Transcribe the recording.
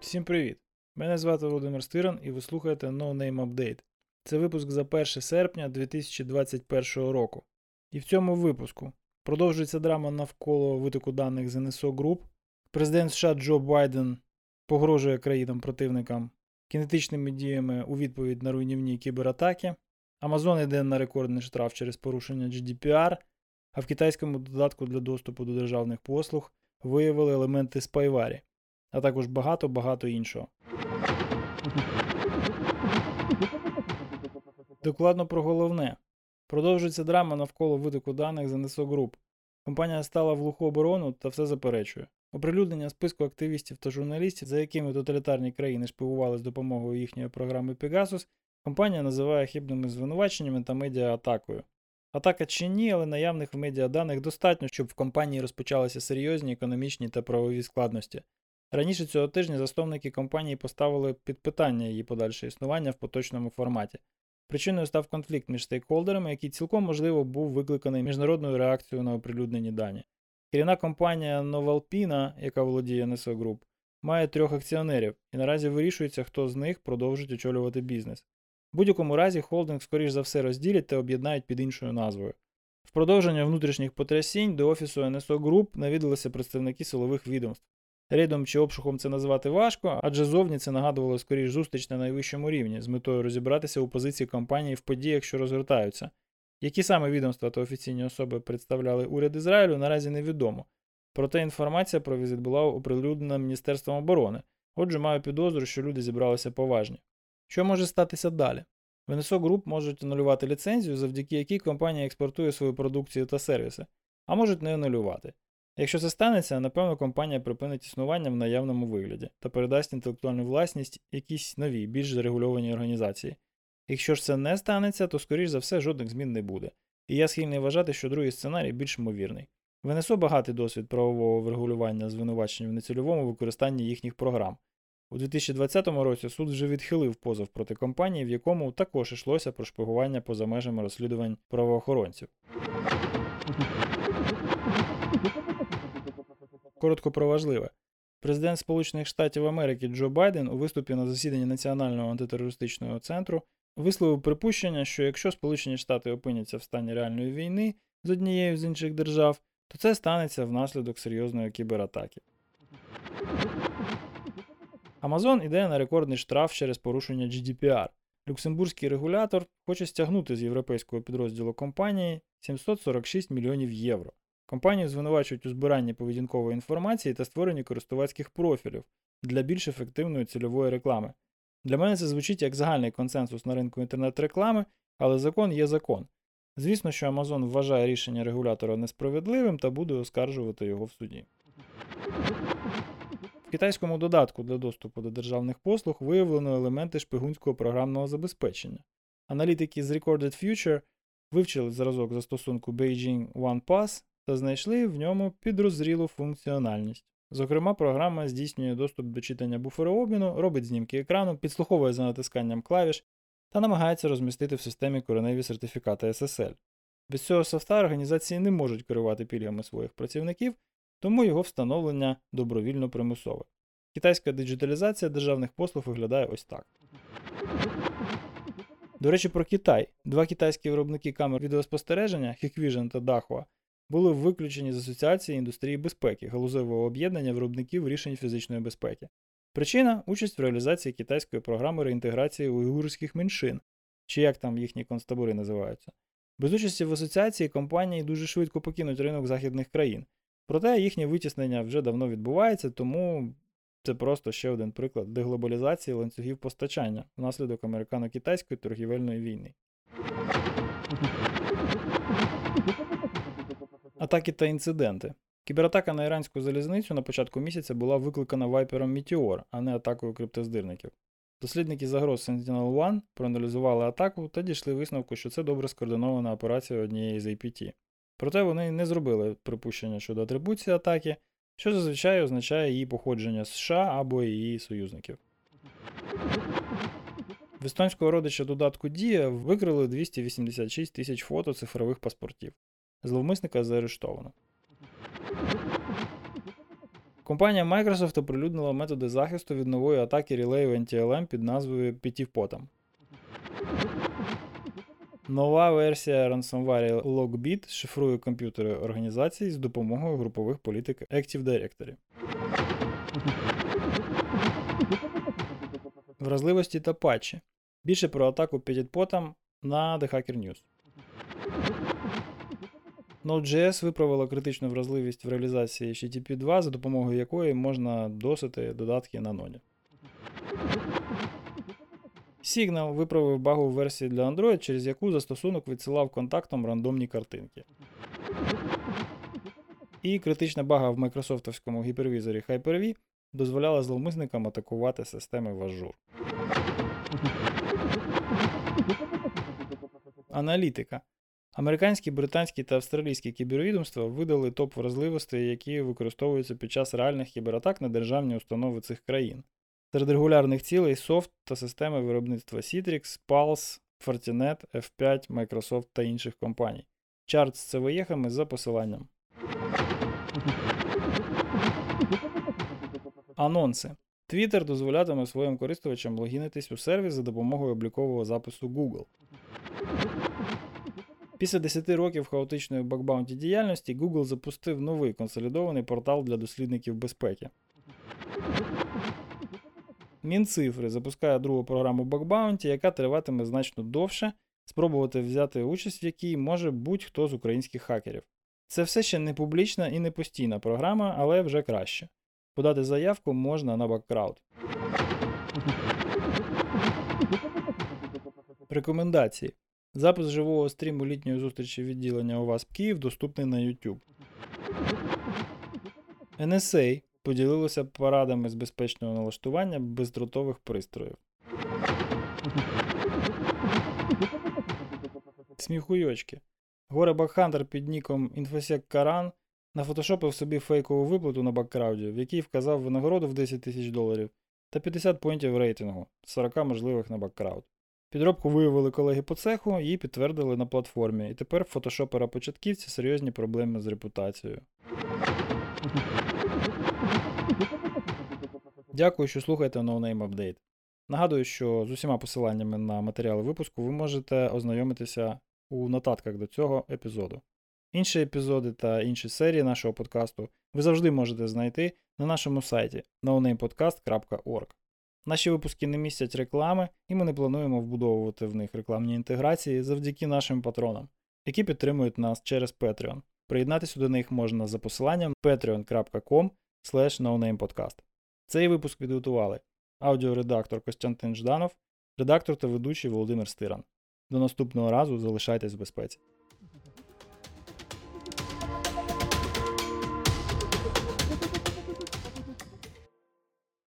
Всім привіт! Мене звати Володимир Стиран і ви слухаєте No Name Update. Це випуск за 1 серпня 2021 року. І в цьому випуску продовжується драма навколо витоку даних з НСО Group. Президент США Джо Байден погрожує країнам-противникам кінетичними діями у відповідь на руйнівні кібератаки. Amazon йде на рекордний штраф через порушення GDPR, а в китайському додатку для доступу до державних послуг виявили елементи спайварі, а також багато-багато іншого. Докладно про головне. Продовжується драма навколо витоку даних з НСО Group. Компанія стала в глуху оборону та все заперечує. Оприлюднення списку активістів та журналістів, за якими тоталітарні країни шпигували з допомогою їхньої програми Pegasus, компанія називає хибними звинуваченнями та медіа-атакою. Атака чи ні, але наявних в медіа даних достатньо, щоб в компанії розпочалися серйозні економічні та правові складності. Раніше цього тижня засновники компанії поставили під питання її подальше існування в поточному форматі. Причиною став конфлікт між стейкхолдерами, який цілком можливо був викликаний міжнародною реакцією на оприлюднені дані. Керівна компанія Novalpina, яка володіє NSO Group, має трьох акціонерів, і наразі вирішується, хто з них продовжить очолювати бізнес. Будь-якому разі холдинг, скоріш за все, розділять та об'єднають під іншою назвою. В продовження внутрішніх потрясінь до офісу NSO Group навідалися представники силових відомств. Рейдом чи обшуком це назвати важко, адже зовні це нагадувало скоріш зустріч на найвищому рівні з метою розібратися у позиції компанії в подіях, що розгортаються. Які саме відомства та офіційні особи представляли уряд Ізраїлю, наразі невідомо. Проте інформація про візит була оприлюднена Міністерством оборони, отже, маю підозру, що люди зібралися поважні. Що може статися далі? В NSO Group можуть анулювати ліцензію, завдяки якій компанія експортує свою продукцію та сервіси, а можуть не анулювати. Якщо це станеться, напевно, компанія припинить існування в наявному вигляді та передасть інтелектуальну власність якійсь новій, більш зарегульованій організації. Якщо ж це не станеться, то, скоріш за все, жодних змін не буде. І я схильний вважати, що другий сценарій більш ймовірний. В НСО багатий досвід правового врегулювання звинувачень в нецільовому використанні їхніх програм. У 2020 році суд вже відхилив позов проти компанії, в якому також йшлося про шпигування поза межами розслідувань правоохоронців. Коротко про важливе. Президент Сполучених Штатів Америки Джо Байден у виступі на засіданні Національного антитерористичного центру висловив припущення, що якщо Сполучені Штати опиняться в стані реальної війни з однією з інших держав, то це станеться внаслідок серйозної кібератаки. Amazon іде на рекордний штраф через порушення GDPR. Люксембурзький регулятор хоче стягнути з європейського підрозділу компанії 746 мільйонів євро. Компанію звинувачують у збиранні поведінкової інформації та створенні користувацьких профілів для більш ефективної цільової реклами. Для мене це звучить як загальний консенсус на ринку інтернет-реклами, але закон є закон. Звісно, що Amazon вважає рішення регулятора несправедливим та буде оскаржувати його в суді. Китайському додатку для доступу до державних послуг виявлено елементи шпигунського програмного забезпечення. Аналітики з Recorded Future вивчили зразок застосунку Beijing OnePass та знайшли в ньому підрозрілу функціональність. Зокрема, програма здійснює доступ до читання буферообміну, робить знімки екрану, підслуховує за натисканням клавіш та намагається розмістити в системі кореневі сертифікати SSL. Без цього софта організації не можуть керувати пільгами своїх працівників, тому його встановлення добровільно примусове. Китайська диджиталізація державних послуг виглядає ось так. До речі, про Китай. Два китайські виробники камер відеоспостереження Hikvision та Dahua були виключені з Асоціації індустрії безпеки, галузевого об'єднання виробників рішень фізичної безпеки. Причина участь в реалізації китайської програми реінтеграції уйгурських меншин, чи як там їхні концтабори називаються. Без участі в асоціації компанії дуже швидко покинуть ринок західних країн. Проте їхнє витіснення вже давно відбувається, тому це просто ще один приклад деглобалізації ланцюгів постачання внаслідок американо-китайської торгівельної війни. Атаки та інциденти. Кібератака на іранську залізницю на початку місяця була викликана вайпером Meteor, а не атакою криптоздирників. Дослідники загроз Sentinel-1 проаналізували атаку та дійшли висновку, що це добре скоординована операція однієї з APT. Проте вони не зробили припущення щодо атрибуції атаки, що зазвичай означає її походження з США або її союзників. В естонського родича додатку Дія викрили 286 тисяч фото цифрових паспортів. Зловмисника заарештовано. Компанія Microsoft оприлюднила методи захисту від нової атаки релею NTLM під назвою Пітівпотам. Нова версія ransomware Logbit шифрує комп'ютери організації з допомогою групових політик Active Directory. Вразливості та патчі. Більше про атаку Пітівпотам на The Hacker News. Node.js виправила критичну вразливість в реалізації HTTP 2, за допомогою якої можна досити додатки на ноді. Signal виправив багову версію для Android, через яку застосунок відсилав контактом рандомні картинки. І критична бага в майкрософтовському гіпервізорі Hyper-V дозволяла зловмисникам атакувати системи в Azure. Аналітика. Американські, британські та австралійські кібервідомства видали топ вразливостей, які використовуються під час реальних кібератак на державні установи цих країн. Серед регулярних цілей софт та системи виробництва Citrix, Pulse, Fortinet, F5, Microsoft та інших компаній. Чарт з ЦВЄхами за посиланням. Анонси. Twitter дозволятиме своїм користувачам логінитись у сервіс за допомогою облікового запису Google. Після 10 років хаотичної бакбаунті діяльності Google запустив новий консолідований портал для дослідників безпеки. Мінцифри запускає другу програму бакбаунті, яка триватиме значно довше, спробувати взяти участь в якій може будь-хто з українських хакерів. Це все ще не публічна і не постійна програма, але вже краще. Подати заявку можна на Backcrowd. Рекомендації. Запис живого стріму літньої зустрічі відділення у вас Київ доступний на YouTube. NSA поділилося порадами з безпечного налаштування бездротових пристроїв. Сміхуйочки. Горе Бакхантер під ніком Infosec Karan нафотошопив собі фейкову виплату на баккрауді, в якій вказав винагороду в 10 тисяч доларів та 50 поінтів рейтингу з 40 можливих на баккрауд. Підробку виявили колеги по цеху і підтвердили на платформі, і тепер фотошопера початківці серйозні проблеми з репутацією. Дякую, що слухаєте No Name Update. Нагадую, що з усіма посиланнями на матеріали випуску ви можете ознайомитися у нотатках до цього епізоду. Інші епізоди та інші серії нашого подкасту ви завжди можете знайти на нашому сайті nonamepodcast.org. Наші випуски не містять реклами, і ми не плануємо вбудовувати в них рекламні інтеграції завдяки нашим патронам, які підтримують нас через Patreon. Приєднатися до них можна за посиланням patreon.com. Цей випуск підготували аудіоредактор Костянтин Жданов, редактор та ведучий Володимир Стиран. До наступного разу залишайтесь в безпеці.